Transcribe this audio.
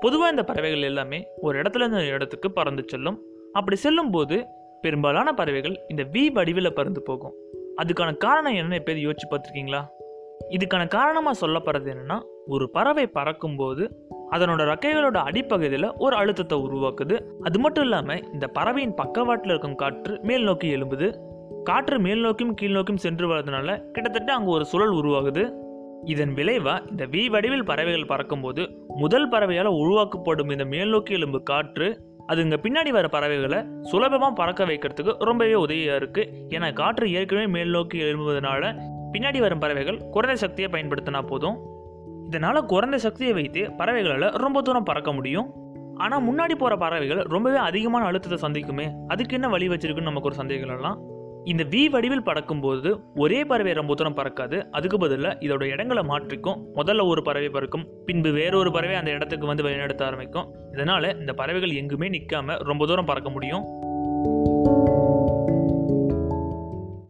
பொதுவாக இந்த பறவைகள் எல்லாமே ஒரு இடத்துலேருந்து ஒரு இடத்துக்கு பறந்து செல்லும். அப்படி செல்லும்போது பெரும்பாலான பறவைகள் இந்த வி வடிவில் பறந்து போகும். அதுக்கான காரணம் என்னென்னு எப்போது யோசிச்சு பார்த்துருக்கீங்களா? இதுக்கான காரணமாக சொல்லப்படுறது என்னென்னா ஒரு பறவை பறக்கும்போது அதனோட ரெக்கைகளோட அடிப்பகுதியில் ஒரு அழுத்தத்தை உருவாக்குது. அது மட்டும் இல்லாமல் இந்த பறவையின் பக்கவாட்டில் இருக்கும் காற்று மேல் நோக்கி எழும்புது. காற்று மேல் நோக்கியும் கீழ் நோக்கியும் சென்று வர்றதுனால கிட்டத்தட்ட அங்கே ஒரு சுழல் உருவாகுது. இதன் விளைவாக இந்த வி வடிவில் பறவைகள் பறக்கும்போது முதல் பறவையால் உருவாக்கப்படும் இந்த மேல்நோக்கி எலும்பு எழும்பு காற்று அது இங்கே பின்னாடி வர பறவைகளை சுலபமாக பறக்க வைக்கிறதுக்கு ரொம்பவே உதவியாக இருக்குது ஏன்னா காற்று ஏற்கனவே மேல் நோக்கி எழும்புவதனால பின்னாடி வரும் பறவைகள் குறைந்த சக்தியை பயன்படுத்தினா போதும். இதனால் குறைந்த சக்தியை வைத்து பறவைகளால் ரொம்ப தூரம் பறக்க முடியும். ஆனால் முன்னாடி போகிற பறவைகள் ரொம்பவே அதிகமான அழுத்தத்தை சந்திக்குமே. அதுக்கு என்ன வழி வச்சிருக்குன்னு நமக்கு ஒரு சந்தேகம் எல்லாம் இந்த வி வடிவில் பறக்கும்போது ஒரே பறவை ரொம்ப தூரம் பறக்காது. அதுக்கு பதிலாக இதோட இடங்களை மாற்றிக்கும். முதல்ல ஒரு பறவை பறக்கும் பின்பு வேறொரு பறவை அந்த இடத்துக்கு வந்து வழிநடத்த ஆரம்பிக்கும். இதனால் இந்த பறவைகள் எங்குமே நிற்காம ரொம்ப தூரம் பறக்க முடியும்.